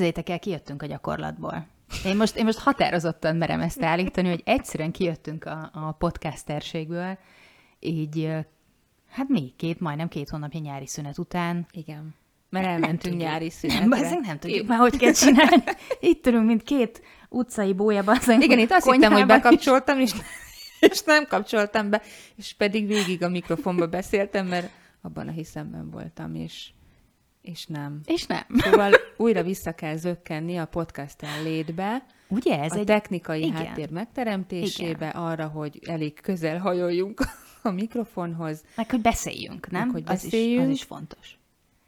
Képzeljétek el, kijöttünk a gyakorlatból. Én most, én most határozottan merem ezt állítani, hogy egyszerűen kijöttünk a, a podcasterségből, így, hát még két, majdnem két hónapja nyári szünet után. Igen. Mert elmentünk nem nyári szünetre. Nem, nem, nem tudjuk már, hogy kell csinálni. Itt ülünk, mint két utcai bója. Igen, itt azt hittem, hogy bekapcsoltam, és, és nem kapcsoltam be, és pedig végig a mikrofonba beszéltem, mert abban a hiszemben voltam, és és nem. És nem. Szóval újra vissza kell zökkenni a podcast létbe. Ugye ez a egy... technikai igen. háttér megteremtésébe, igen. arra, hogy elég közel hajoljunk a mikrofonhoz. Meg, hogy beszéljünk, nem? Meg, hogy beszéljünk. Az is, az is fontos.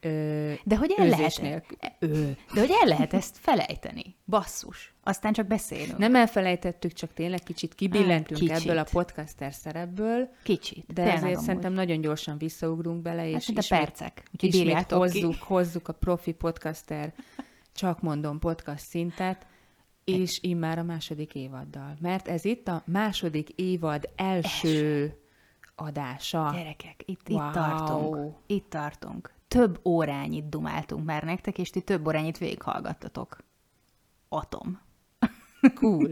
Ö, de hogy el lehet, Ö, de hogy el lehet ezt felejteni? Basszus. Aztán csak beszélünk. Nem elfelejtettük, csak tényleg kicsit kibillentünk kicsit. ebből a podcaster szerepből. Kicsit. De ezért szerintem nagyon gyorsan visszaugrunk bele, és hát, ismét, percek. ismét hozzuk, ki. hozzuk a profi podcaster, csak mondom podcast szintet, és immár a második évaddal. Mert ez itt a második évad első, első. adása. Gyerekek, itt, wow. itt tartunk. Itt tartunk több órányit dumáltunk már nektek, és ti több órányit végighallgattatok. Atom. Cool.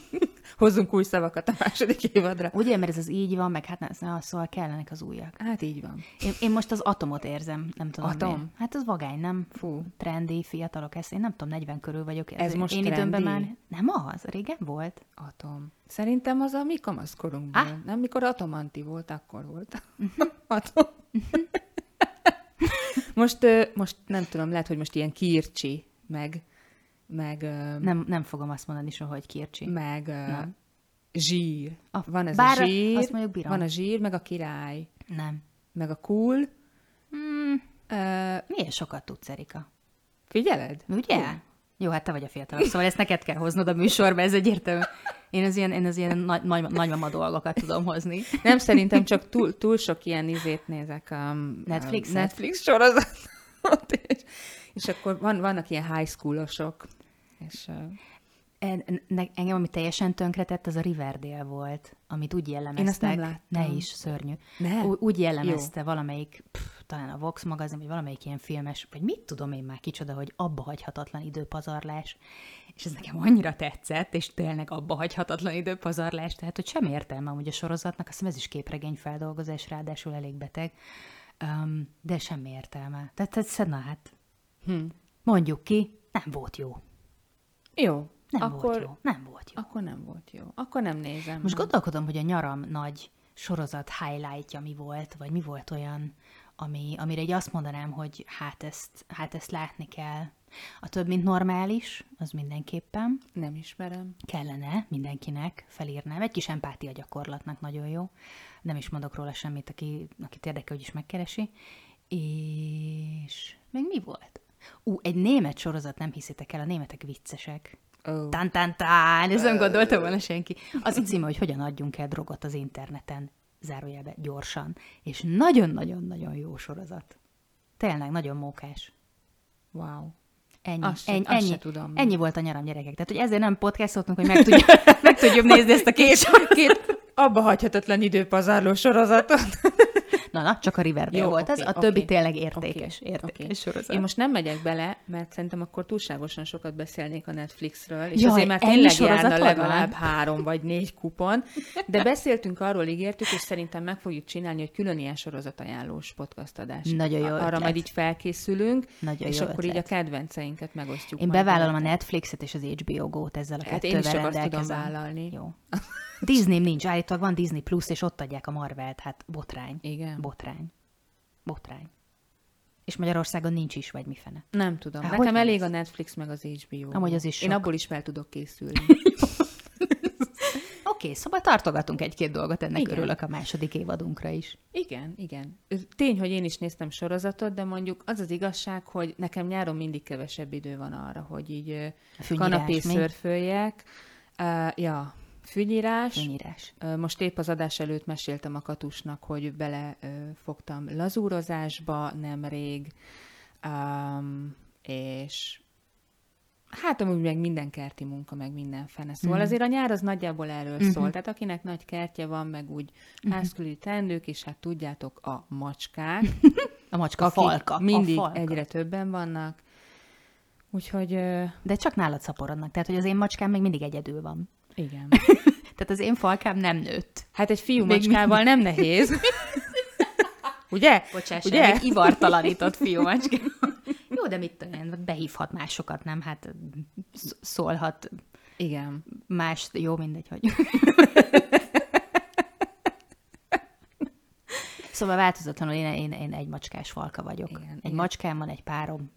Hozzunk új szavakat a második évadra. Ugye, mert ez az így van, meg hát ne, szóval kellenek az újak. Hát így van. Én, én most az atomot érzem, nem tudom. Atom? Miért. Hát az vagány, nem? Fú. Trendi, fiatalok, ezt én nem tudom, 40 körül vagyok. Ez, ez most én trendi? időmben már... Nem az, régen volt. Atom. Szerintem az a mi kamaszkorunkban. Ah. Nem, mikor atomanti volt, akkor volt. Mhm. Atom. Most, most nem tudom, lehet, hogy most ilyen kircsi, meg, meg... Nem, nem fogom azt mondani soha, hogy kircsi. Meg nem. zsír. A, van ez bár a zsír, azt mondjuk bírom. van a zsír, meg a király. Nem. Meg a cool. Hmm. Uh, Milyen sokat tudsz, Erika? Figyeled? Ugye? Uh. Jó, hát te vagy a fiatalabb, szóval ezt neked kell hoznod a műsorba, ez egyértelmű. Én az ilyen, én az ilyen nagy, nagy, nagymama dolgokat tudom hozni. Nem, szerintem csak túl, túl sok ilyen izét nézek a Netflix, a Netflix sorozatot, és, és akkor van, vannak ilyen high schoolosok, és... En, engem, ami teljesen tönkretett, az a Riverdale volt, amit úgy jellemeztek. Én azt nem láttam. Ne is, szörnyű. Ne? Úgy jellemezte Jó. valamelyik, pff, talán a Vox magazin, vagy valamelyik ilyen filmes, vagy mit tudom én már kicsoda, hogy abba hagyhatatlan időpazarlás. És ez nekem annyira tetszett, és tényleg abba hagyhatatlan időpazarlás, tehát hogy sem értelme hogy a sorozatnak, azt hiszem ez is képregény feldolgozás, ráadásul elég beteg, um, de semmi értelme. Tehát, tehát na hát, hm. mondjuk ki, nem volt jó. Jó. Nem akkor, volt jó. Nem volt jó. Akkor nem volt jó. Akkor nem nézem. Most nem. gondolkodom, hogy a nyaram nagy sorozat highlightja mi volt, vagy mi volt olyan, ami, amire egy azt mondanám, hogy hát ezt, hát ezt látni kell. A több, mint normális, az mindenképpen. Nem ismerem. Kellene mindenkinek felírnám. Egy kis empátia gyakorlatnak nagyon jó. Nem is mondok róla semmit, aki, akit érdekel, hogy is megkeresi. És még mi volt? Ú, egy német sorozat, nem hiszitek el, a németek viccesek. Oh. Tán, tán, tán, ez nem gondolta volna senki. Az a címe, hogy hogyan adjunk el drogot az interneten zárójelbe gyorsan, és nagyon-nagyon-nagyon jó sorozat. Tényleg nagyon mókás. Wow. Ennyi, azt ennyi, azt ennyi, tudom. ennyi volt a nyaram gyerekek. Tehát, hogy ezért nem podcastoltunk, hogy meg tudjuk, meg tudjuk nézni ezt a két, két abba hagyhatatlan időpazarló sorozatot. Na, na, csak a Riverdale Jó, volt okay, ez, a többi okay, tényleg értékes, okay, értékes okay. sorozat. Én most nem megyek bele, mert szerintem akkor túlságosan sokat beszélnék a Netflixről, és Jaj, azért már tényleg járna legalább három vagy négy kupon, de beszéltünk arról, ígértük, és szerintem meg fogjuk csinálni, hogy külön ilyen sorozatajánlós podcast adás. Nagyon jó Arra ötlet. majd így felkészülünk, Nagyon és jó akkor ötlet. így a kedvenceinket megosztjuk. Én bevállalom a Netflixet és az HBO Go-t ezzel a hát kettővel én is csak azt tudom vállalni. Jó. Disney nincs, állítólag van Disney Plus, és ott adják a Marvelt, hát botrány. Igen. Botrány. Botrány. És Magyarországon nincs is, vagy mi fene. Nem tudom. Há, Nekem elég van a Netflix meg az HBO. Amúgy az is Én sok. abból is fel tudok készülni. Oké, okay, szóval tartogatunk egy-két dolgot, ennek Igen. örülök a második évadunkra is. Igen, igen. Tény, hogy én is néztem sorozatot, de mondjuk az az igazság, hogy nekem nyáron mindig kevesebb idő van arra, hogy így kanapé szörföljek. Uh, ja, fűnyírás. Fűnyírás. Most épp az adás előtt meséltem a Katusnak, hogy bele ö, fogtam lazúrozásba nemrég, um, és hát amúgy meg minden kerti munka, meg minden fene. Szóval Mhm. azért a nyár az nagyjából erről Mhm. szól. Tehát akinek nagy kertje van, meg úgy házküli teendők, és hát tudjátok, a macskák, A macska akik falka. mindig a falka. egyre többen vannak. Úgyhogy De csak nálad szaporodnak, tehát hogy az én macskám még mindig egyedül van. igen. Tehát az én falkám nem nőtt. Hát egy fiú Még macskával nem nehéz. Ugye? Bocsáss, Ugye? egy ivartalanított fiú macska. Jó, de mit tudom én, behívhat másokat, nem? Hát sz- szólhat Igen. más, jó, mindegy, hogy... Szóval változatlanul én, én, én egy macskás falka vagyok. Igen, egy igen. macskám van, egy párom,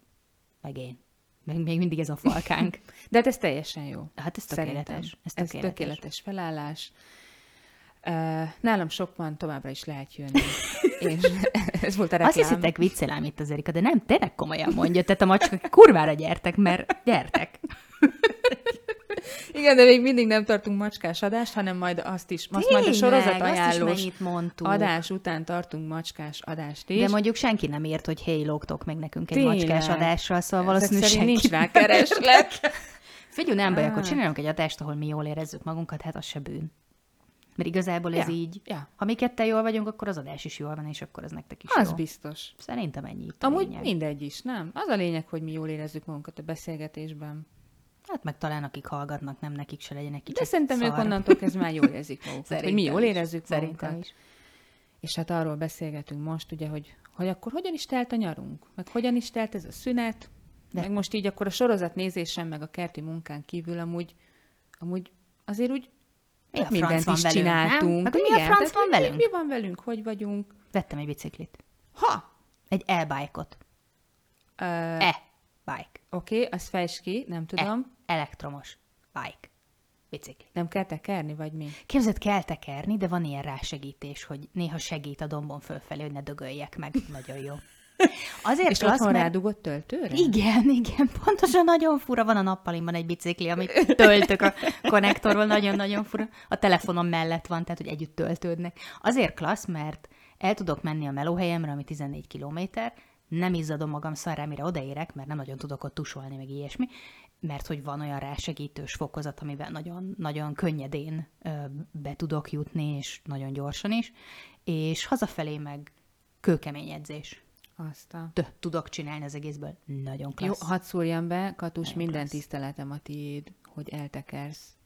meg én. Még, még mindig ez a falkánk. De hát ez teljesen jó. Hát ez Szerintem. tökéletes. Ez Ez tökéletes. tökéletes felállás. Uh, nálam sok van, továbbra is lehet jönni. És ez volt a reklám. Azt hiszitek viccelám itt az Erika, de nem, tényleg komolyan mondja. Tehát a macska kurvára gyertek, mert gyertek. Igen, de még mindig nem tartunk macskás adást, hanem majd azt is, azt majd a sorozat ajánlós adás után tartunk macskás adást is. De mondjuk senki nem írt, hogy hé, lógtok meg nekünk egy Tényleg. macskás adással, szóval valószínűleg senki. nincs rá kereslet. Figyelj, nem baj, akkor Ah. csinálunk egy adást, ahol mi jól érezzük magunkat, hát az se bűn. Mert igazából ez Ja, így. ja. Ha mi ketten jól vagyunk, akkor az adás is jól van, és akkor az nektek is Az jó. biztos. Szerintem ennyi itt a Amúgy lényeg. mindegy is, nem? Az a lényeg, hogy mi jól érezzük magunkat a beszélgetésben. Hát meg talán akik hallgatnak, nem nekik se legyen egy kicsit De szerintem ők szar. onnantól kezdve már jól érzik magukat. hogy mi jól is. érezzük Szerintem magunkat. is. És hát arról beszélgetünk most, ugye, hogy, hogy akkor hogyan is telt a nyarunk, meg hogyan is telt ez a szünet, De- meg most így akkor a sorozat nézésen, meg a kerti munkán kívül amúgy, amúgy azért úgy Mi a mindent van is velünk, nem? csináltunk. Hát, hogy mi a franc van velünk? Mi van velünk, hogy vagyunk? Vettem egy biciklit. Ha! Egy e-bike-ot. Uh, E-bike. Oké, okay, azt fejtsd ki, nem tudom. E. Elektromos bike. Bicikli. Nem kell tekerni, vagy mi? Képzeld, kell tekerni, de van ilyen rásegítés, hogy néha segít a dombon fölfelé, hogy ne dögöljek meg. Nagyon jó. Azért És klassz, otthon mert... rádugott töltőre? Igen, igen, pontosan nagyon fura. Van a nappalimban egy bicikli, amit töltök a konnektorról, nagyon-nagyon fura. A telefonom mellett van, tehát hogy együtt töltődnek. Azért klassz, mert el tudok menni a melóhelyemre, ami 14 kilométer, nem izzadom magam szarrá, mire odaérek, mert nem nagyon tudok ott tusolni, meg ilyesmi, mert hogy van olyan rásegítős fokozat, amivel nagyon, nagyon könnyedén be tudok jutni, és nagyon gyorsan is, és hazafelé meg kőkemény edzés. Azt a... Tö, tudok csinálni az egészből. Nagyon Jó, klassz. hadd szúrjam be, Katus, Nagyon minden klassz. tiszteletem a tiéd, hogy eltekersz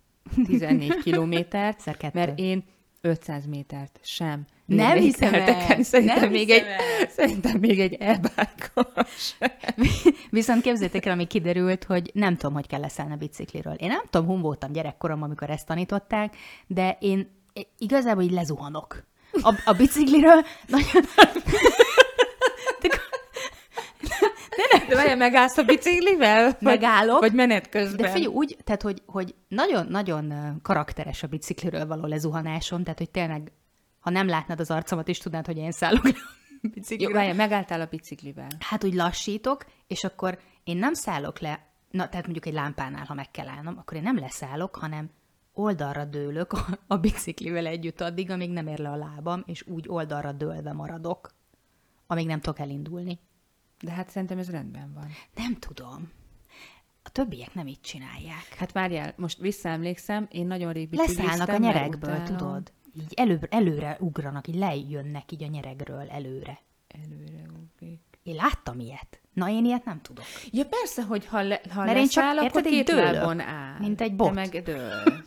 14 kilométert, mert én 500 métert sem. Nem hiszem el. Szerintem nem még hiszem egy, el. Szerintem még egy elbákos. Viszont képzétek el, ami kiderült, hogy nem tudom, hogy kell leszállni a bicikliről. Én nem tudom, hun voltam gyerekkorom, amikor ezt tanították, de én igazából így lezuhanok. A, a bicikliről nagyon... De várjál, megállsz a biciklivel? Vagy- Megállok. Vagy menet közben? De figyelj, úgy, tehát, hogy, hogy nagyon-nagyon karakteres a bicikliről való lezuhanásom, tehát, hogy tényleg, ha nem látnád az arcomat is, tudnád, hogy én szállok le a Jó, bicikliről. várjál, megálltál a biciklivel. Hát úgy lassítok, és akkor én nem szállok le, na, tehát mondjuk egy lámpánál, ha meg kell állnom, akkor én nem leszállok, hanem oldalra dőlök a biciklivel együtt addig, amíg nem ér le a lábam, és úgy oldalra dőlve maradok, amíg nem tudok elindulni. De hát szerintem ez rendben van. Nem tudom. A többiek nem így csinálják. Hát várjál, most visszaemlékszem, én nagyon rég Leszállnak a nyerekből, tudod? Így előre, előre ugranak, így lejönnek így a nyeregről előre. Előre ugrik. Én láttam ilyet. Na, én ilyet nem tudok. Ja persze, hogy ha, le, ha Mert én csak, leszáll, akkor érted, így két lábon áll. mint egy Te bot. meg dőlsz.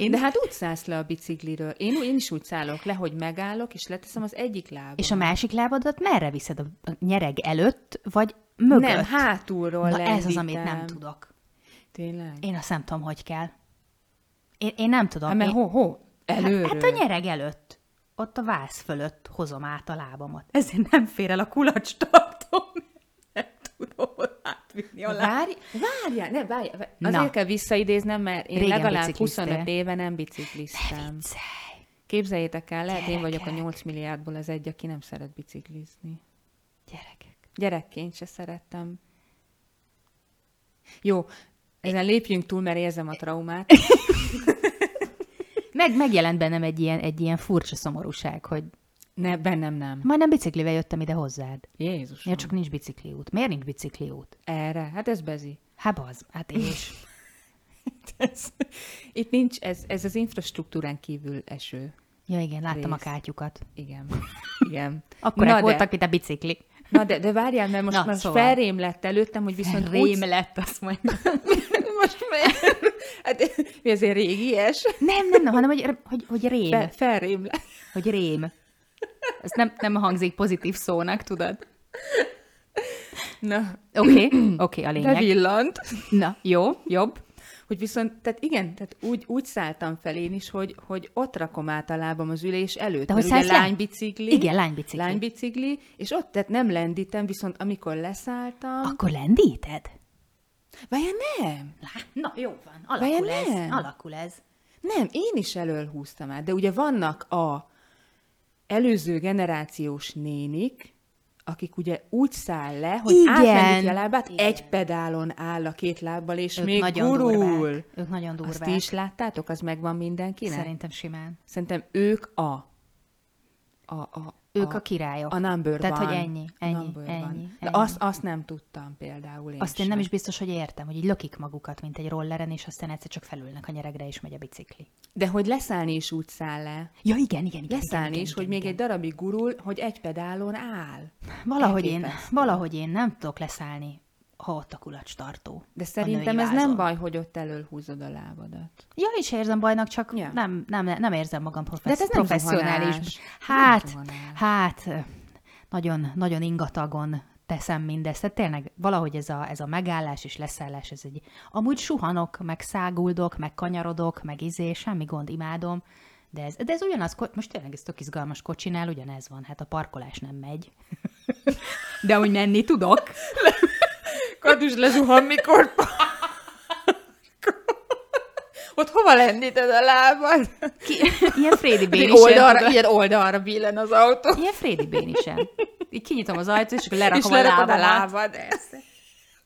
Én... De hát úgy szállsz le a bicikliről. Én, én is úgy szállok le, hogy megállok, és leteszem az egyik lábam. És a másik lábadat merre viszed? A nyereg előtt, vagy mögött? Nem, hátulról Na ez az, lendítem. amit nem tudok. Tényleg? Én azt nem tudom, hogy kell. Én, én nem tudom. Hát, mert én, ho, ho, előről. Hát, hát a nyereg előtt. Ott a vász fölött hozom át a lábamat. Ezért nem fér el a kulacs tartom. Nem tudom, áll. átvinni Várj, várjál, ne, várj, várj. Azért Na. kell visszaidéznem, mert én Régen legalább 25 éve nem bicikliztem. Képzeljétek el, lehet Gyerekek. én vagyok a 8 milliárdból az egy, aki nem szeret biciklizni. Gyerekek. Gyerekként se szerettem. Jó, ezen lépjünk túl, mert érzem a traumát. Meg, megjelent bennem egy ilyen, egy ilyen furcsa szomorúság, hogy ne, bennem nem. Majdnem biciklivel jöttem ide hozzád. Jézus. Miért csak nincs bicikliút? Miért nincs bicikliút? Erre? Hát ez bezi. Hát az, hát és. ez, itt nincs, ez, ez az infrastruktúrán kívül eső. Ja igen, láttam rész. a kátyukat. Igen. Igen. Akkor Na voltak, de... mint a bicikli. Na de, de várjál, mert most, Na, most szóval. felrém lett előttem, hogy viszont Felrém úgy... lett, azt mondja. most miért? Hát mi azért régies? Nem, nem, nem, hanem hogy, hogy, hogy rém. Fel, felrém lett. Hogy rém. Ez nem, nem hangzik pozitív szónak, tudod? Na. Oké, okay, oké, okay, a lényeg. De villant. Na, jó, jobb. Hogy viszont, tehát igen, tehát úgy, úgy szálltam fel én is, hogy, hogy ott rakom át a lábam az ülés előtt. De hogy ugye lánybicikli. Igen, lánybicikli. Lánybicikli, és ott, tehát nem lendítem, viszont amikor leszálltam... Akkor lendíted? Vajon nem? Na, jó van, alakul Vajon ez. Nem? Alakul ez. Nem, én is elől húztam át, de ugye vannak a előző generációs nénik, akik ugye úgy száll le, hogy átmenik a lábát, Igen. egy pedálon áll a két lábbal, és ők még nagyon gurul. Durvák. Ők nagyon durvák. Azt is láttátok? Az megvan mindenkinek? Szerintem simán. Szerintem ők a, a, a ők a, a királyok. A number Tehát, one. hogy ennyi, ennyi, ennyi, ennyi. De azt, azt nem tudtam például én Azt én nem is biztos, hogy értem, hogy így lökik magukat, mint egy rolleren, és aztán egyszer csak felülnek a nyeregre, és megy a bicikli. De hogy leszállni is úgy száll le. Ja, igen, igen, igen. Leszállni igen, is, igen, hogy igen, még egy darabig gurul, hogy egy pedálon áll. Valahogy én, valahogy én nem tudok leszállni ha ott a kulacstartó. De szerintem ez nem baj, hogy ott elől húzod a lábadat. Ja, is érzem bajnak, csak ja. nem, nem, nem érzem magam professz- De ez professzionális. Nem hát, nem hát, nagyon, nagyon ingatagon teszem mindezt. Tehát tényleg valahogy ez a, ez a megállás és leszállás, ez egy... Amúgy suhanok, meg száguldok, meg kanyarodok, meg izé, semmi gond, imádom. De ez, de ez ugyanaz, most tényleg ez tök izgalmas kocsinál, ugyanez van, hát a parkolás nem megy. de hogy menni tudok. Kadus lezuhan, mikor... Ott hova lendíted a lábad? Ki, ilyen Frédi Bénisen. Oldalra, ilyen oldalra billen az autó. Ilyen Frédi Bénisen. Így kinyitom az ajtót, és akkor lerakom és a lábad. a lábad. Persze.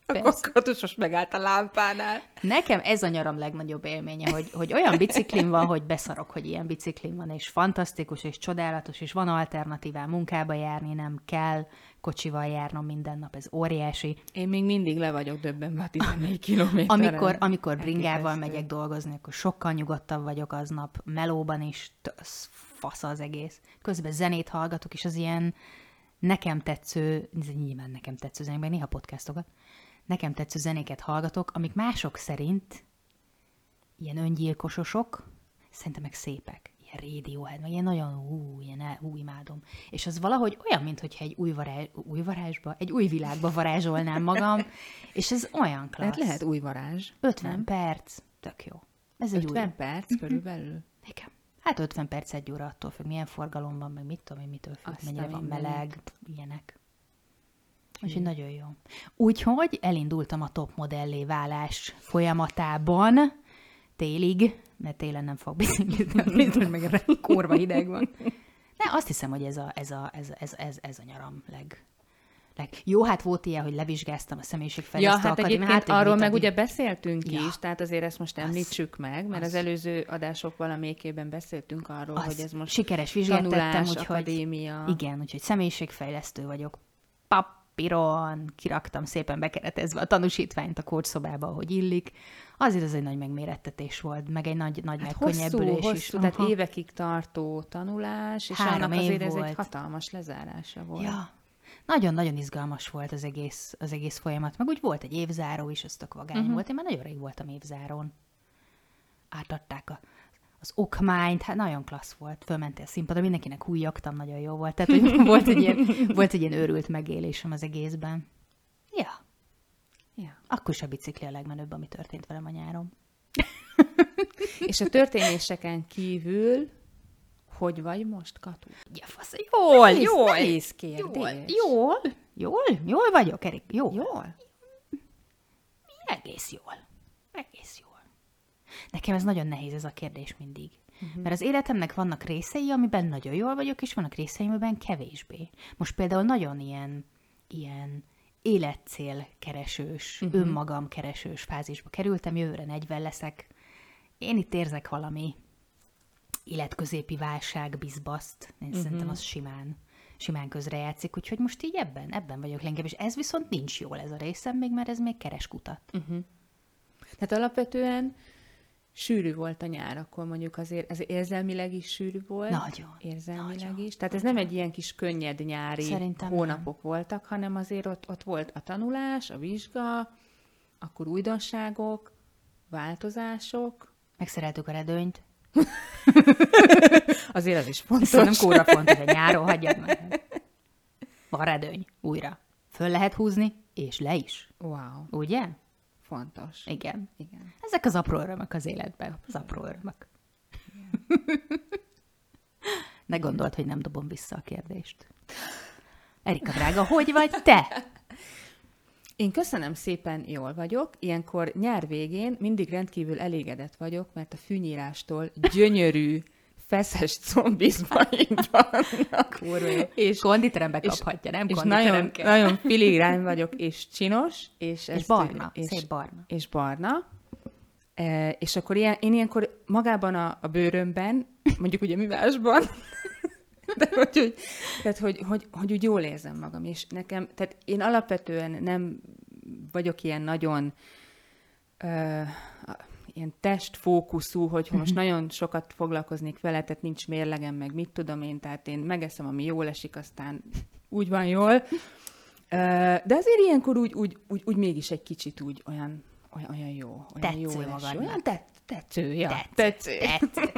Akkor most megállt a lámpánál. Nekem ez a nyaram legnagyobb élménye, hogy, hogy olyan biciklim van, hogy beszarok, hogy ilyen biciklim van, és fantasztikus, és csodálatos, és van alternatívá munkába járni, nem kell kocsival járnom minden nap, ez óriási. Én még mindig le vagyok döbben a 14 kilométeren. Amikor, amikor bringával megyek dolgozni, akkor sokkal nyugodtabb vagyok aznap, melóban is, az fasz az egész. Közben zenét hallgatok, és az ilyen nekem tetsző, nyilván nekem tetsző zenék, néha podcastokat, nekem tetsző zenéket hallgatok, amik mások szerint ilyen öngyilkososok, szerintem meg szépek. Radiohead, meg ilyen nagyon ú, ilyen ú, imádom. És az valahogy olyan, mintha egy új, varázs, új varázsba, egy új világba varázsolnám magam, és ez olyan klassz. Lehet, lehet új varázs. 50 nem? perc, tök jó. Ez 50 egy új... perc körülbelül? Igen. Hát 50 perc egy óra attól függ, milyen forgalom van, meg mit tudom én, mitől függ, Aztán mennyire van meleg, ilyenek. Úgyhogy nagyon jó. Úgyhogy elindultam a top modellé válás folyamatában, télig, mert télen nem fog biciklizni, meg kurva hideg van. De azt hiszem, hogy ez a, ez a, ez, ez, ez, ez a nyaram leg, leg... Jó, hát volt ilyen, hogy levizsgáztam a személyiségfejlesztő ja, hát egyébként hát, arról meg ugye beszéltünk ja. is, tehát azért ezt most említsük meg, mert az, az előző adások valamelyikében beszéltünk arról, az hogy ez most sikeres vizsgáltattam, úgyhogy akadémia. Igen, úgyhogy személyiségfejlesztő vagyok. Pap, papíron, kiraktam szépen bekeretezve a tanúsítványt a kódszobába, ahogy illik. Azért az egy nagy megmérettetés volt, meg egy nagy, nagy hát megkönnyebbülés hosszú, is. tehát Aha. évekig tartó tanulás, és Három annak azért volt. ez egy hatalmas lezárása volt. Ja. Nagyon-nagyon izgalmas volt az egész, az egész folyamat, meg úgy volt egy évzáró is, az tök vagány uh-huh. volt. Én már nagyon rég voltam évzárón. Átadták a az okmányt, hát nagyon klassz volt, fölmentél színpadra, mindenkinek hújjogtam, nagyon jó volt. Tehát, hogy volt egy, ilyen, volt egy ilyen őrült megélésem az egészben. Ja. ja. Akkor is a bicikli a legmenőbb, ami történt velem a nyáron. És a történéseken kívül hogy vagy most, Katu? Ja, fasz, jól, jól. Nehéz kérdés. Jól, jól, jól, jól vagyok, Erik, jól. Jól? egész jól. Egész jól. Nekem ez nagyon nehéz ez a kérdés mindig. Uh-huh. Mert az életemnek vannak részei, amiben nagyon jól vagyok, és vannak részei, amiben kevésbé. Most például nagyon ilyen, ilyen életcél keresős, uh-huh. önmagam keresős fázisba kerültem, jövőre 40 leszek. Én itt érzek valami életközépi válság, bizbaszt. Én uh-huh. szerintem az simán, simán közrejátszik, úgyhogy most így ebben, ebben vagyok leginkább, és ez viszont nincs jól ez a részem még, mert ez még keres kutat. Uh-huh. Tehát alapvetően sűrű volt a nyár, akkor mondjuk azért ez érzelmileg is sűrű volt. Nagyon. Érzelmileg nagyon, is. Tehát ez nem egy ilyen kis könnyed nyári Szerintem hónapok nem. voltak, hanem azért ott, ott volt a tanulás, a vizsga, akkor újdonságok, változások. Megszereltük a redőnyt. azért az is fontos. nem kóra fontos, a nyáron hagyjad meg. Van redőny, újra. Föl lehet húzni, és le is. Wow. Ugye? Fontos. Igen. Igen. Ezek az apró örömök az életben. Az apró örömök. ne gondolt, hogy nem dobom vissza a kérdést. Erika drága, hogy vagy te? Én köszönöm szépen, jól vagyok. Ilyenkor nyár végén mindig rendkívül elégedett vagyok, mert a fűnyírástól gyönyörű, feszes combizmaim vannak. És konditerembe kaphatja, nem és nagyon, nagyon filigrán vagyok, és csinos. És, és barna, és, szép barna. És barna. E, és akkor ilyen, én ilyenkor magában a, a bőrömben, mondjuk ugye mi másban, de hogy, hogy, tehát, hogy, hogy, hogy úgy jól érzem magam, és nekem, tehát én alapvetően nem vagyok ilyen nagyon uh, ilyen testfókuszú, hogy most mhm. nagyon sokat foglalkoznék vele, tehát nincs mérlegem, meg mit tudom én, tehát én megeszem, ami jól esik, aztán úgy van jól. De azért ilyenkor úgy, úgy, úgy, úgy mégis egy kicsit úgy olyan, olyan, olyan jó. Olyan tetsző jó magadnak. Olyan tet, tetsző, ja. Tetsző. tetsző. tetsző.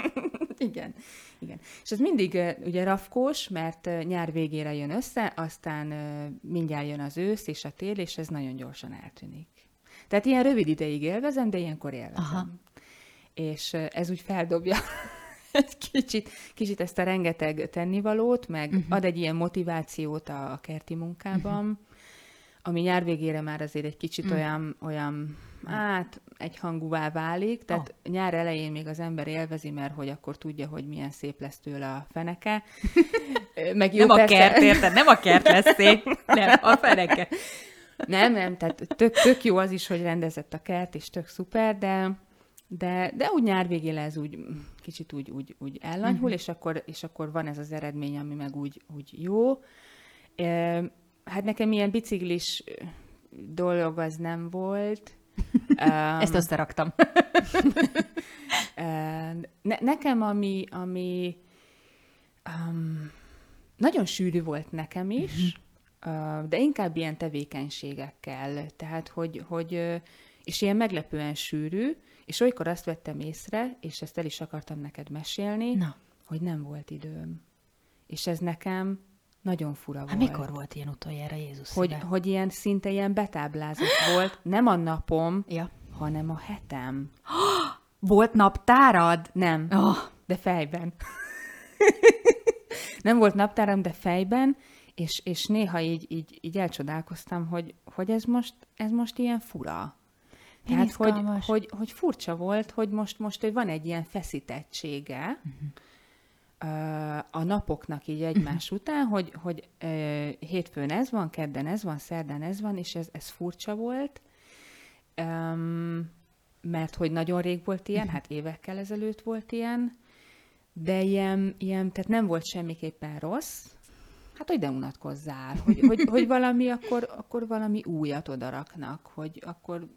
igen, igen. És ez mindig ugye rafkós, mert nyár végére jön össze, aztán mindjárt jön az ősz és a tél, és ez nagyon gyorsan eltűnik. Tehát ilyen rövid ideig élvezem, de ilyenkor élvezem. Aha. És ez úgy feldobja egy kicsit, kicsit ezt a rengeteg tennivalót, meg uh-huh. ad egy ilyen motivációt a, a kerti munkában, uh-huh. ami nyár végére már azért egy kicsit uh-huh. olyan, olyan hát egyhangúvá válik, tehát oh. nyár elején még az ember élvezi, mert hogy akkor tudja, hogy milyen szép lesz tőle a feneke. Meg jó, nem persze... a kert, érted? Nem a kert lesz szép, nem a feneke. Nem, nem, tehát tök, tök jó az is, hogy rendezett a kert, és tök szuper, de, de, de úgy nyár végén ez úgy kicsit úgy, úgy, úgy ellanyhul, uh-huh. és, akkor, és akkor van ez az eredmény, ami meg úgy, úgy jó. E, hát nekem ilyen biciklis dolog az nem volt. um, Ezt összeraktam. ne, nekem, ami, ami um, nagyon sűrű volt nekem is, uh-huh de inkább ilyen tevékenységekkel, tehát hogy, hogy és ilyen meglepően sűrű, és olykor azt vettem észre, és ezt el is akartam neked mesélni, Na. hogy nem volt időm. És ez nekem nagyon fura hát volt. mikor volt ilyen utoljára Jézus hogy, hogy ilyen szinte ilyen betáblázott volt, nem a napom, ja. hanem a hetem. Volt naptárad? Nem, oh. de fejben. nem volt naptáram, de fejben, és, és néha így, így, így elcsodálkoztam, hogy, hogy ez, most, ez most ilyen fura. Tehát, hogy, hogy, hogy furcsa volt, hogy most, most hogy van egy ilyen feszítettsége uh-huh. a napoknak így egymás uh-huh. után, hogy, hogy uh, hétfőn ez van, kedden ez van, szerdán ez van, és ez, ez furcsa volt, um, mert hogy nagyon rég volt ilyen, uh-huh. hát évekkel ezelőtt volt ilyen, de ilyen, ilyen, tehát nem volt semmiképpen rossz, hát hogy de unatkozzál, hogy, hogy, hogy valami, akkor, akkor valami újat odaraknak, hogy akkor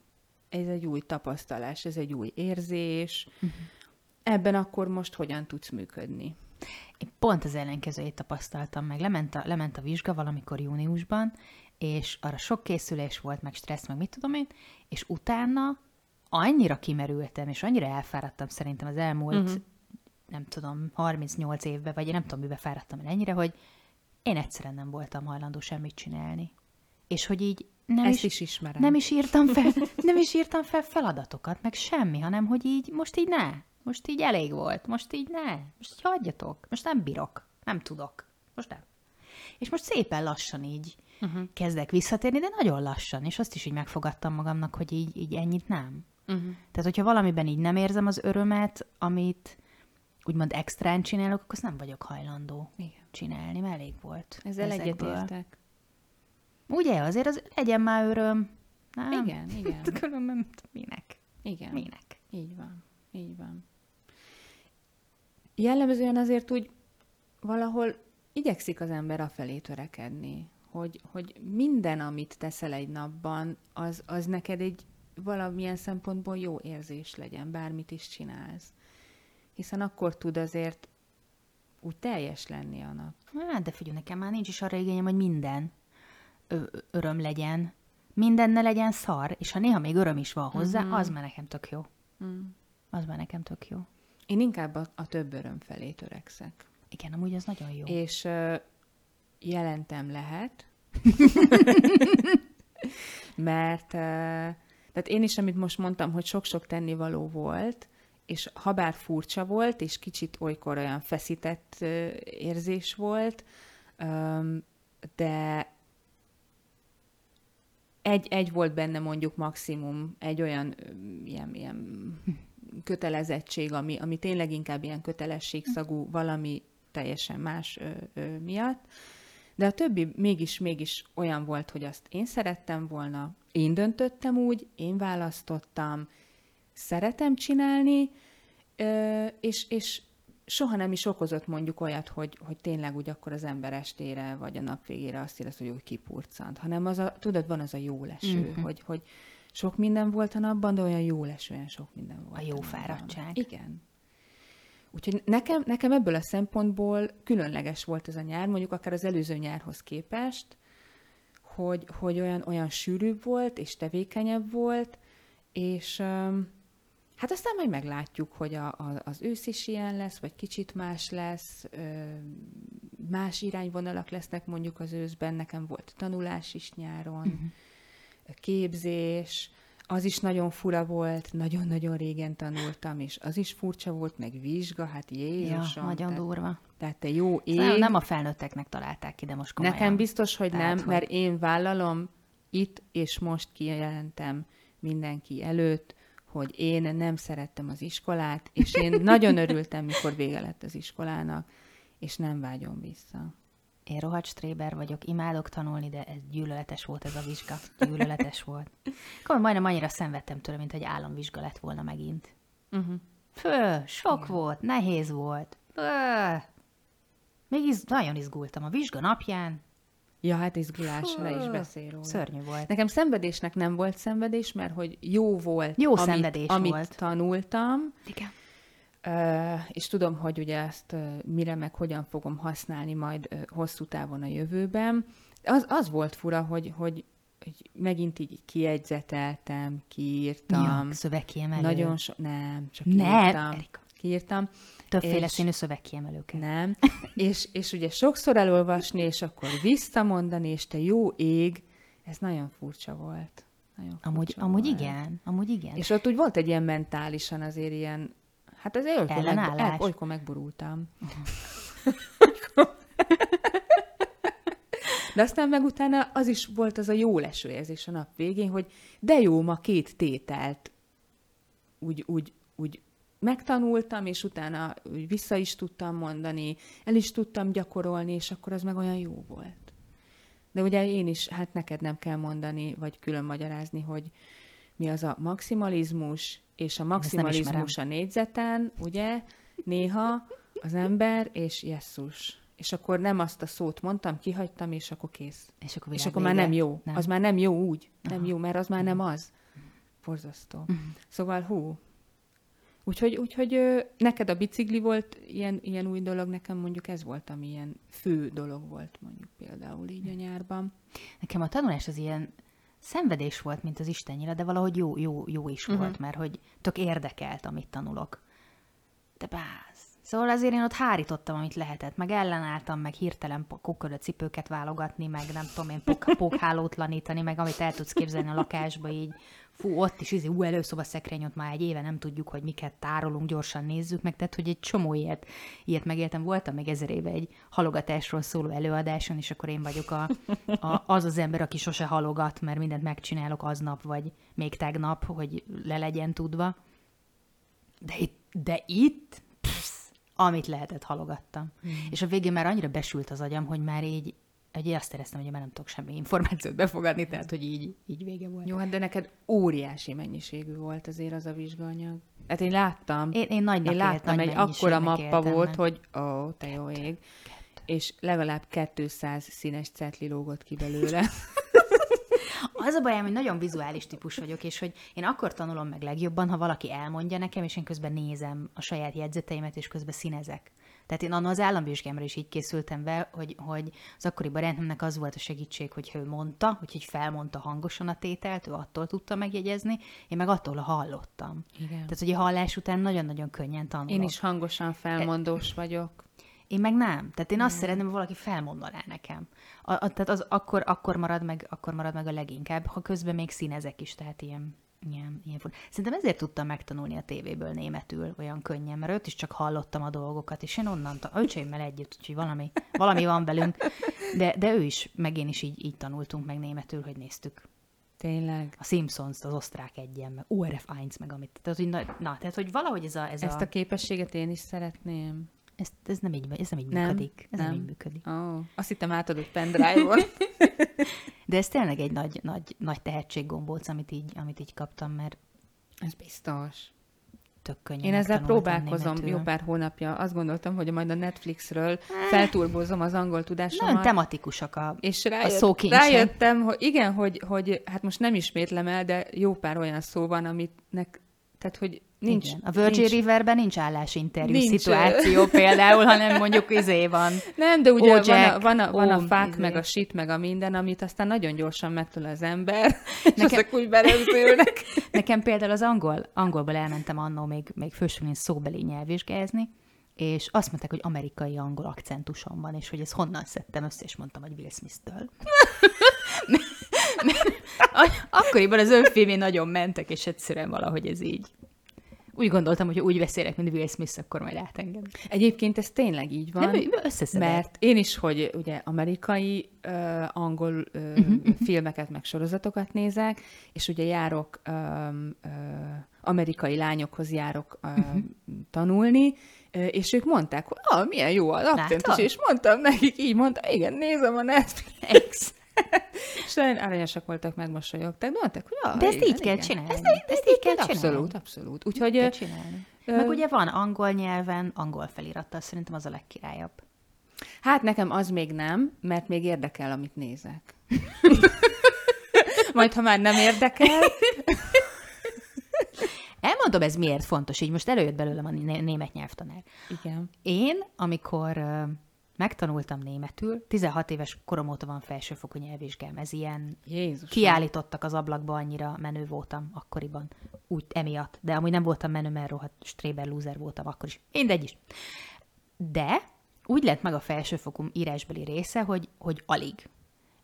ez egy új tapasztalás, ez egy új érzés, uh-huh. ebben akkor most hogyan tudsz működni? Én pont az ellenkezőjét tapasztaltam meg. Lement a, lement a vizsga valamikor júniusban, és arra sok készülés volt, meg stressz, meg mit tudom én, és utána annyira kimerültem, és annyira elfáradtam szerintem az elmúlt, uh-huh. nem tudom, 38 évben, vagy én nem tudom, mibe fáradtam el ennyire, hogy én egyszerűen nem voltam hajlandó semmit csinálni. És hogy így nem Ezt is, is ismerem. Nem is írtam fel, nem is írtam fel feladatokat, meg semmi, hanem hogy így most így ne. Most így elég volt, most így ne. Most így hagyjatok. Most nem bírok. Nem tudok. Most nem. És most szépen lassan így uh-huh. kezdek visszatérni, de nagyon lassan, és azt is így megfogadtam magamnak, hogy így, így ennyit nem. Uh-huh. Tehát, hogyha valamiben így nem érzem az örömet, amit úgymond extrán csinálok, akkor azt nem vagyok hajlandó Igen. Csinálni, mert elég volt. Ezzel egyetértek. Ugye, azért az legyen már öröm. Nem? Igen, igen. Különben minek? Igen. Minek? Így van, így van. Jellemzően azért úgy valahol igyekszik az ember afelé törekedni, hogy, hogy minden, amit teszel egy napban, az, az neked egy valamilyen szempontból jó érzés legyen, bármit is csinálsz. Hiszen akkor tud azért úgy teljes lenni a nap. Hát, de figyelj, nekem már nincs is arra igényem, hogy minden ö- öröm legyen. Mindenne legyen szar, és ha néha még öröm is van hozzá, mm-hmm. az már nekem tök jó. Mm. Az már nekem tök jó. Én inkább a, a több öröm felé törekszek. Igen, amúgy az nagyon jó. És ö, jelentem lehet, mert ö, tehát én is, amit most mondtam, hogy sok-sok tennivaló volt, és ha bár furcsa volt, és kicsit olykor olyan feszített érzés volt, de egy, egy volt benne mondjuk maximum, egy olyan ilyen, ilyen kötelezettség, ami, ami tényleg inkább ilyen kötelességszagú valami teljesen más ö, ö, miatt, de a többi mégis, mégis olyan volt, hogy azt én szerettem volna, én döntöttem úgy, én választottam, szeretem csinálni, és, és soha nem is okozott mondjuk olyat, hogy, hogy tényleg úgy akkor az ember estére vagy a nap végére azt érez, hogy úgy kipurcant, hanem az a, tudod, van az a jó leső, mm-hmm. hogy, hogy sok minden volt a napban, de olyan jó leső, olyan sok minden volt. A jó a fáradtság. Igen. Úgyhogy nekem, nekem ebből a szempontból különleges volt ez a nyár, mondjuk akár az előző nyárhoz képest, hogy, hogy olyan, olyan sűrűbb volt, és tevékenyebb volt, és um, hát aztán majd meglátjuk, hogy a, a, az ősz is ilyen lesz, vagy kicsit más lesz, más irányvonalak lesznek mondjuk az őszben, nekem volt tanulás is nyáron, uh-huh. képzés, az is nagyon fura volt, nagyon-nagyon régen tanultam, és az is furcsa volt, meg vizsga, hát Jézusom. Ja, nagyon tehát, durva. Tehát te jó ég. Nem, nem a felnőtteknek találták ki, de most komolyan. Nekem biztos, hogy tehát, nem, hogy... mert én vállalom itt és most kijelentem mindenki előtt, hogy én nem szerettem az iskolát, és én nagyon örültem, mikor vége lett az iskolának, és nem vágyom vissza. Én rohadt stréber vagyok, imádok tanulni, de ez gyűlöletes volt ez a vizsga. Gyűlöletes volt. Akkor majdnem annyira szenvedtem tőle, mint hogy államvizsga lett volna megint. Uh-huh. Fő, sok Igen. volt, nehéz volt. Fő. Még iz, nagyon izgultam a vizsga napján. Ja, hát izgulás, Fő. le is beszél róla. Szörnyű volt. Nekem szenvedésnek nem volt szenvedés, mert hogy jó volt, jó amit, szenvedés amit volt. tanultam. Igen és tudom, hogy ugye ezt mire meg hogyan fogom használni majd hosszú távon a jövőben. Az, az volt fura, hogy, hogy, hogy megint így kiegyzeteltem, kiírtam. Ja, szövegkiemelő. Nagyon so... Nem, csak kiírtam. Nem, Erika. Kiírtam. Többféle és... színű szövegkiemelők. Nem. és, és ugye sokszor elolvasni, és akkor visszamondani, és te jó ég, ez nagyon furcsa volt. Nagyon furcsa amúgy, volt. amúgy igen, amúgy igen. És ott úgy volt egy ilyen mentálisan azért ilyen Hát az olykor, meg, olykor megborultam. De aztán meg utána az is volt az a jó leső érzés a nap végén, hogy de jó, ma két tételt úgy, úgy, úgy megtanultam, és utána vissza is tudtam mondani, el is tudtam gyakorolni, és akkor az meg olyan jó volt. De ugye én is, hát neked nem kell mondani, vagy külön magyarázni, hogy mi az a maximalizmus, és a maximalizmus a négyzeten, ugye, néha az ember és Jesszus. És akkor nem azt a szót mondtam, kihagytam, és akkor kész. És akkor, és akkor már nem jó. Nem. Az már nem jó úgy. Aha. Nem jó, mert az már nem az. Borzasztó. Uh-huh. Szóval hú. Úgyhogy, úgyhogy neked a bicikli volt ilyen, ilyen új dolog, nekem mondjuk ez volt, ami ilyen fő dolog volt mondjuk például így a nyárban. Nekem a tanulás az ilyen szenvedés volt, mint az Isten de valahogy jó, jó, jó is uh-huh. volt, mert hogy tök érdekelt, amit tanulok. De báz, Szóval azért én ott hárítottam, amit lehetett, meg ellenálltam, meg hirtelen cipőket válogatni, meg nem tudom én, pók, pókhálótlanítani, meg amit el tudsz képzelni a lakásba, így fú, ott is, izé, ú, előszoba szekrény, ott már egy éve nem tudjuk, hogy miket tárolunk, gyorsan nézzük meg, tehát hogy egy csomó ilyet, ilyet megéltem. Voltam még ezer éve egy halogatásról szóló előadáson, és akkor én vagyok a, a, az az ember, aki sose halogat, mert mindent megcsinálok aznap, vagy még tegnap, hogy le legyen tudva. De itt, de itt amit lehetett, halogattam. Mm. És a végén már annyira besült az agyam, hogy már így hogy azt éreztem, hogy már nem tudok semmi információt befogadni, tehát hogy így, így vége volt. Jó, hát de neked óriási mennyiségű volt azért az a vizsgaanyag. Hát én láttam. Én, én nagy Én láttam, egy akkora mappa volt, meg. hogy ó, oh, te jó ég. Kettő. És legalább 200 színes cetli lógott ki belőle. Az a bajom, hogy nagyon vizuális típus vagyok, és hogy én akkor tanulom meg legjobban, ha valaki elmondja nekem, és én közben nézem a saját jegyzeteimet, és közben színezek. Tehát én annak az államvizsgámra is így készültem be, hogy, hogy az akkori barátomnak az volt a segítség, hogy ő mondta, hogy, hogy felmondta hangosan a tételt, ő attól tudta megjegyezni, én meg attól hallottam. Igen. Tehát, hogy a hallás után nagyon-nagyon könnyen tanulok. Én is hangosan felmondós vagyok. Én meg nem. Tehát én azt mm. szeretném, hogy valaki felmondaná nekem. A, a, tehát az akkor, akkor, marad meg, akkor marad meg a leginkább, ha közben még színezek is, tehát ilyen ilyen, ilyen fur. Szerintem ezért tudtam megtanulni a tévéből németül olyan könnyen, mert őt is csak hallottam a dolgokat, és én onnan, ta- öcsémmel együtt, úgyhogy valami, valami van velünk, de, de ő is, meg én is így, így tanultunk meg németül, hogy néztük. Tényleg. A Simpsons, az osztrák egyen, meg URF 1, meg amit. Tehát, hogy, na, na, tehát, hogy valahogy ez a... Ez Ezt a... a képességet én is szeretném. Ez, ez nem így, ez nem így nem, működik. Ez nem, nem így működik. Oh, azt hittem átadott pendrive-on. De ez tényleg egy nagy, nagy, nagy tehetséggombóc, amit így, amit így kaptam, mert... Ez biztos. Tök könnyen Én ezzel próbálkozom jó pár hónapja. Azt gondoltam, hogy majd a Netflixről felturbozom az angol tudásomat. Nagyon tematikusak a, és rájött, a rájöttem, hogy igen, hogy, hogy hát most nem ismétlem el, de jó pár olyan szó van, aminek tehát, hogy nincs... Igen. A Virgin nincs, Riverben nincs állásinterjú nincs. szituáció például, hanem mondjuk izé van. Nem, de ugye Jack, van a, van a, van a fák, izé. meg a shit, meg a minden, amit aztán nagyon gyorsan megtul az ember, és nekem, ezek úgy belezülnek. Nekem például az angol, angolból elmentem annó még, még fősülén szóbeli nyelvvizsgázni, és azt mondták, hogy amerikai angol akcentusom van, és hogy ezt honnan szedtem össze, és mondtam, hogy Will Smith-től. Akkoriban az önfilmé nagyon mentek, és egyszerűen valahogy ez így. Úgy gondoltam, hogy úgy beszélek, mint Will Smith, akkor majd át engem. Egyébként ez tényleg így van. Nem, mert én is, hogy ugye amerikai, uh, angol uh, uh-huh. filmeket, meg sorozatokat nézek, és ugye járok, uh, uh, amerikai lányokhoz járok uh, uh-huh. tanulni, és ők mondták, hogy ah, milyen jó az akcentus, és mondtam nekik, így mondta, igen, nézem a Netflix. És nagyon aranyosak voltak, megmosolyogtak. Mondták, hogy ja, De ezt így kell csinálni. Ezt, ezt, ezt így kell csinálni. Abszolút, abszolút. Úgyhogy, kell csinálni. Ö... Meg ugye van angol nyelven, angol felirattal, szerintem az a legkirályabb. Hát nekem az még nem, mert még érdekel, amit nézek. Majd, ha már nem érdekel... Elmondom, ez miért fontos, így most előjött belőlem a német nyelvtanár. Igen. Én, amikor megtanultam németül, 16 éves korom óta van felsőfokú nyelvvizsgám, ez ilyen Jézus kiállítottak az ablakba, annyira menő voltam akkoriban, úgy emiatt, de amúgy nem voltam menő, mert rohadt stréber loser voltam akkor is, mindegy is. De úgy lett meg a felsőfokú írásbeli része, hogy, hogy alig.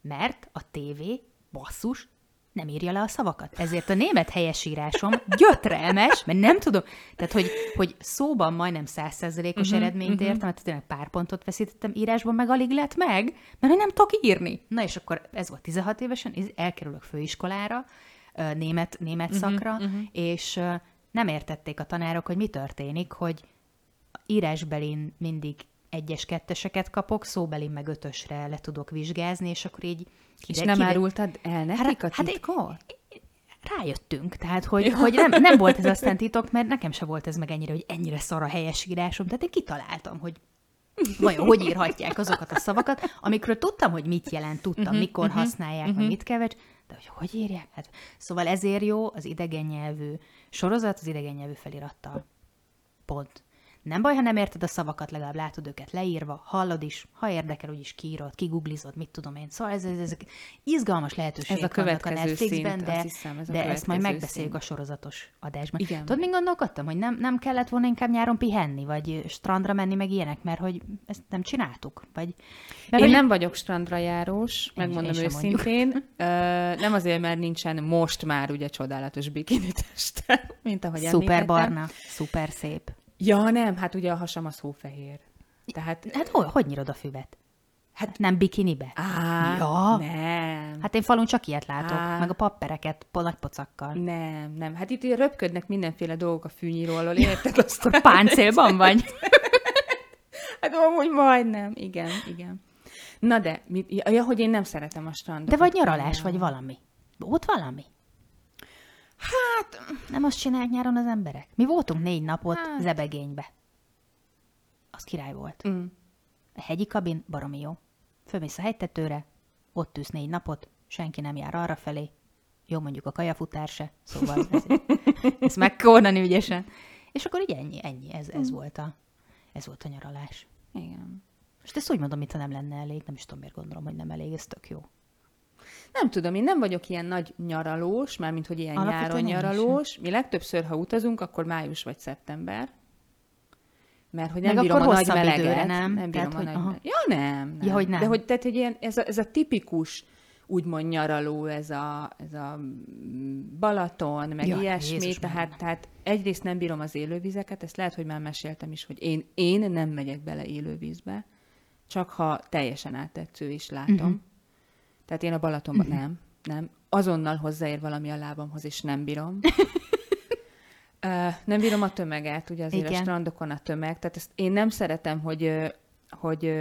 Mert a tévé, basszus, nem írja le a szavakat. Ezért a német helyesírásom gyötrelmes, mert nem tudom, tehát hogy, hogy szóban majdnem százszerzelékos uh-huh, eredményt uh-huh. értem, mert tényleg pár pontot veszítettem, írásban meg alig lett meg, mert nem tudok írni. Na és akkor ez volt 16 évesen, elkerülök főiskolára, német, német uh-huh, szakra, uh-huh. és nem értették a tanárok, hogy mi történik, hogy írásbelin mindig egyes, ketteseket kapok, szóbeli meg ötösre le tudok vizsgázni, és akkor így... És nem kide... árultad el nekik hát, a titkot? Hát, rájöttünk, tehát hogy, hogy nem, nem volt ez aztán titok, mert nekem se volt ez meg ennyire, hogy ennyire szar a helyesírásom, tehát én kitaláltam, hogy vajon hogy írhatják azokat a szavakat, amikről tudtam, hogy mit jelent, tudtam, uh-huh, mikor uh-huh, használják, uh-huh. mit kevecs, de hogy hogy írják? Hát, szóval ezért jó az idegen nyelvű sorozat az idegen nyelvű felirattal. Pont. Nem baj, ha nem érted a szavakat, legalább látod őket leírva, hallod is, ha érdekel, úgyis kiírod, kiguglizod, mit tudom én. Szóval ez, ez, ezek izgalmas lehetőségek Ez a vannak a következő Netflixben, szint, de, hiszem, ez a de ezt majd következő megbeszéljük szint. a sorozatos adásban. Igen. Tudod, még gondolkodtam, hogy nem, nem kellett volna inkább nyáron pihenni, vagy strandra menni, meg ilyenek, mert hogy ezt nem csináltuk, vagy... Mert Én hogy nem vagyok strandra járós, megmondom én sem mondjuk. őszintén. Ö, nem azért, mert nincsen most már ugye csodálatos bikini testem, mint ahogy szuper említettem. barna, szuper szép. Ja, nem, hát ugye a hasam az hófehér. Tehát, Hát hogy, hogy nyírod a füvet? Hát nem bikinibe? á, Ja. nem. Hát én falun csak ilyet látok, Á. meg a pappereket nagy pocakkal. Nem, nem. Hát itt röpködnek mindenféle dolgok a fűnyíróról, érted? Azt Akkor páncélban vagy? Hát amúgy majdnem, igen, igen. Na de, mit, ja, hogy én nem szeretem a strandot. De vagy nyaralás, vagy valami. Ott valami? Hát... Nem azt csinálják nyáron az emberek? Mi voltunk négy napot hát. zebegénybe. Az király volt. Mm. A hegyi kabin baromi jó. Fölmész a hegytetőre, ott ülsz négy napot, senki nem jár arra felé. Jó, mondjuk a kajafutár se, szóval ez, ezt meg kell oldani ügyesen. És akkor így ennyi, ennyi, ez, ez, volt, a, ez volt a nyaralás. Igen. Most ezt úgy mondom, mintha nem lenne elég, nem is tudom, miért gondolom, hogy nem elég, ez tök jó. Nem tudom, én nem vagyok ilyen nagy nyaralós, mármint hogy ilyen Alapvetően nyáron sem. nyaralós. Mi legtöbbször, ha utazunk, akkor május vagy szeptember. Mert hogy Meg nem bírom a nagy meleget. időre, nem? Nem bírom Tehát, a hogy- nagy aha. meleget. Ja, nem, nem. Ja, hogy nem. De hogy, tehát, hogy ilyen, ez, a, ez a tipikus úgymond nyaraló, ez a, ez a Balaton, meg Jaj, ilyesmi, Jézus tehát, tehát egyrészt nem bírom az élővizeket, ezt lehet, hogy már meséltem is, hogy én, én nem megyek bele élővízbe, csak ha teljesen áttetsző is látom. Uh-huh. Tehát én a Balatonban uh-huh. nem, nem. Azonnal hozzáér valami a lábamhoz, és nem bírom. Nem bírom a tömeget, ugye azért Igen. A strandokon a tömeg, tehát ezt én nem szeretem, hogy, hogy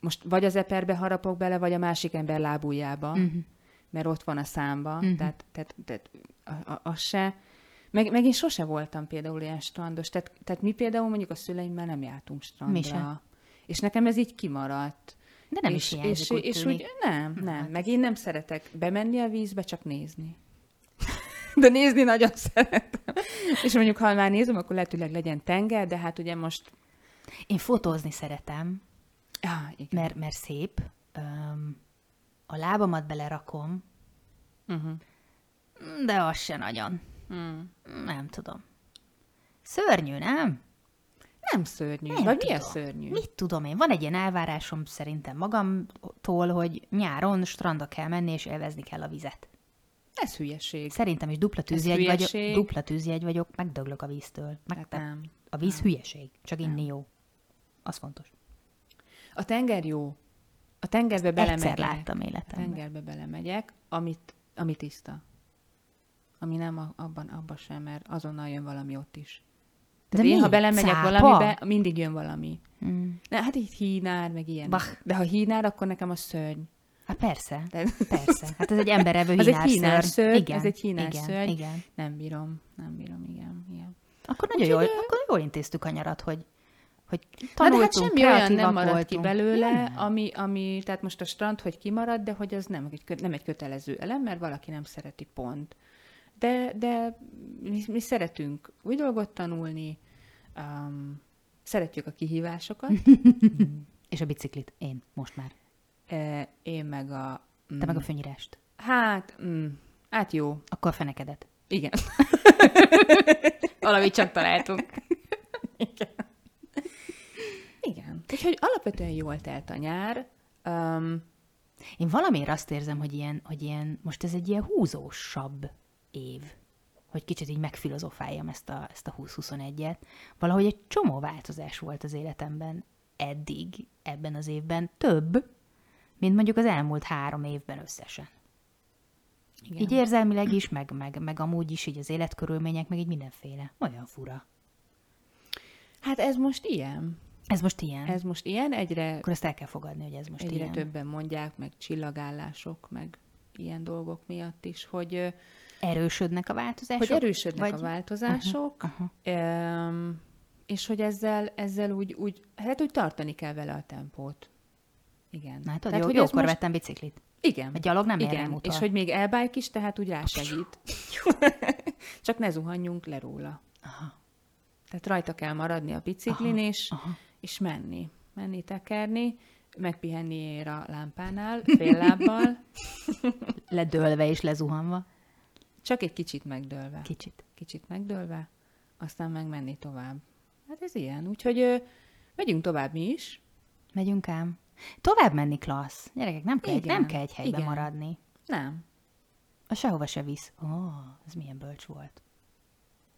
most vagy az eperbe harapok bele, vagy a másik ember lábujjába, uh-huh. mert ott van a számba, uh-huh. tehát, tehát, tehát az se. Meg, meg én sose voltam például ilyen strandos, tehát, tehát mi például mondjuk a szüleimmel nem jártunk strandra. Mi se. És nekem ez így kimaradt. De nem és, is hiányzik, és, úgy és tűnik. úgy nem, nem. Meg én nem szeretek bemenni a vízbe, csak nézni. De nézni nagyon szeretem. És mondjuk, ha már nézem, akkor lehetőleg legyen tenger, de hát ugye most... Én fotózni szeretem, Ah, igen. mert, mert szép. Öm, a lábamat belerakom, Uh-huh. de az se nagyon. Mm. Nem tudom. Szörnyű, nem? Nem szörnyű. Nem Vagy tudom. mi a szörnyű? Mit tudom én? Van egy ilyen elvárásom szerintem magamtól, hogy nyáron strandra kell menni, és élvezni kell a vizet. Ez hülyeség. Szerintem is dupla tűzjegy vagyok, hülyeség. dupla tűzjegy vagyok, megdöglök a víztől. Meg, Hát nem. A víz hülyeség, csak inni jó. Az fontos. A tenger jó. A tengerbe belemegyek. Egyszer láttam A életemben. tengerbe belemegyek, amit, ami tiszta. Ami nem a, abban, abban sem, mert azonnal jön valami ott is. De Tehát én, mi? ha belemegyek Cápa? valamibe, mindig jön valami. Mm. Ne, hát így hínár, meg ilyen. Bach. De ha hínár, akkor nekem a szörny. Hát persze, De persze. Hát ez egy emberevő Az egy hínár hínár szörny. szörny, Igen, ez egy hínár igen, szörny. Igen. nem bírom, nem bírom, igen. igen. Akkor nagyon jól, akkor jól intéztük a nyarat, hogy, hogy Na de tanultunk, hát semmi olyan nem maradt voltunk. ki belőle, nem. ami, ami, tehát most a strand, hogy kimarad, de hogy az nem nem egy kötelező elem, mert valaki nem szereti pont. De, de mi, mi szeretünk új dolgot tanulni, um, szeretjük a kihívásokat, És a biciklit, én, most már. e, én meg a... Mm, Te meg a főnyírást. Hát, mm, hát jó, Akkor a fenekedet. igen. Valamit csak találtunk. Igen. Úgyhogy alapvetően jól telt a nyár. Um, Én valamiért azt érzem, hogy ilyen, hogy ilyen, most ez egy ilyen húzósabb év. Hogy kicsit így megfilozofáljam ezt a, ezt a 20-21-et. Valahogy egy csomó változás volt az életemben eddig, ebben az évben. Több, mint mondjuk az elmúlt három évben összesen. igen. Így érzelmileg is, meg, meg, meg amúgy is, így az életkörülmények, meg így mindenféle. Olyan fura. Hát ez most ilyen. Ez most ilyen. Ez... Most ilyen, egyre Akkor ezt el kell fogadni, hogy ez most Egyre ilyen. többen mondják, meg csillagállások, meg ilyen dolgok miatt is, hogy, Erősödnek a változások? hogy erősödnek Vagy- a változások, Aha. Öm, és hogy ezzel, ezzel úgy, úgy, hát úgy tartani kell vele a tempót. Igen. Na, hát Tehát, jó, hogy jókor most, vettem biciklit. igen. A gyalog nem igen. mutat. És hogy még elbike is, tehát úgy rásegít. Csak ne zuhanjunk le róla. Aha. Tehát rajta kell maradni a biciklin, aha, és, aha. és menni. Menni, tekerni, megpihenni ér a lámpánál, fél lábbal. Ledőlve és lezuhanva. Csak egy kicsit megdőlve. Kicsit. Kicsit megdőlve, aztán meg menni tovább. Hát ez ilyen. Úgyhogy ö, megyünk tovább mi is. Megyünk ám. Tovább menni klassz. Gyerekek, nem kell, egy, nem kell egy helyben Igen. maradni. Nem. A sehova se visz. Ó, oh, ez milyen bölcs volt.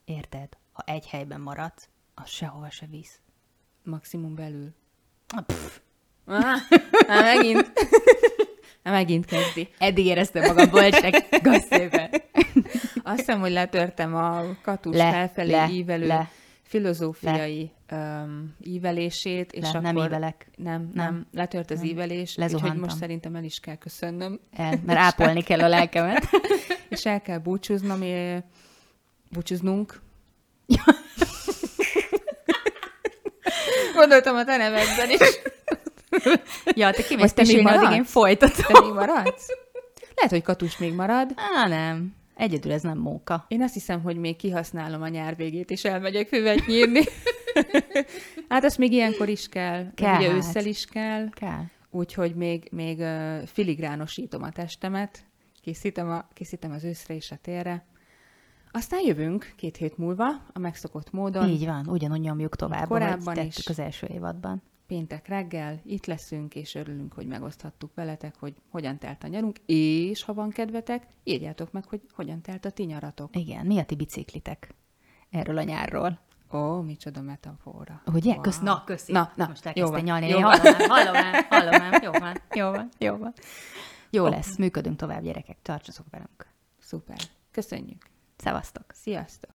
Érted? Ha egy helyben maradsz, az sehova se visz. Maximum belül. Ah, pff. Ah, hát megint. Hát megint kezdi. Eddig éreztem magam bölcsnek. Gasszépen. Azt hiszem, hogy letörtem a katus le, felfelé le, ívelő le, filozófiai le. Um, ívelését, és le, akkor... Nem ívelek. Nem, nem, nem. letört az nem. ívelés, úgyhogy most szerintem el is kell köszönnöm. El, mert ápolni kell a lelkemet. és el kell búcsúznom, búcsúznunk. Gondoltam a te nevedben is. ja, te kimész mesélni, addig én folytatom. Te még maradsz? Lehet, hogy Katus még marad. Á, nem. Egyedül ez nem móka. Én azt hiszem, hogy még kihasználom a nyár végét, és elmegyek füvet nyírni. hát ezt még ilyenkor is kell. Kell. Ugye ősszel is kell. Kell. Úgyhogy még, még filigránosítom a testemet, készítem, a, készítem az őszre és a térre. Aztán jövünk két hét múlva a megszokott módon. Így van, ugyanúgy nyomjuk tovább, Korábban ahogy is. az első évadban. Péntek reggel itt leszünk, és örülünk, hogy megoszthattuk veletek, hogy hogyan telt a nyarunk, és ha van kedvetek, írjátok meg, hogy hogyan telt a ti nyaratok. Igen, mi a ti biciklitek erről a nyárról? Ó, micsoda metafora. Ugye? Wow. Kösz, na, köszi. Na, na, Most elkezdte nyalni. Jó hallom, hallom, hallom, jó van, jó van, jó van. Jó oh. lesz, működünk tovább, gyerekek. Tartsatok velünk. Szuper. Köszönjük. Szevasztok. Sziasztok.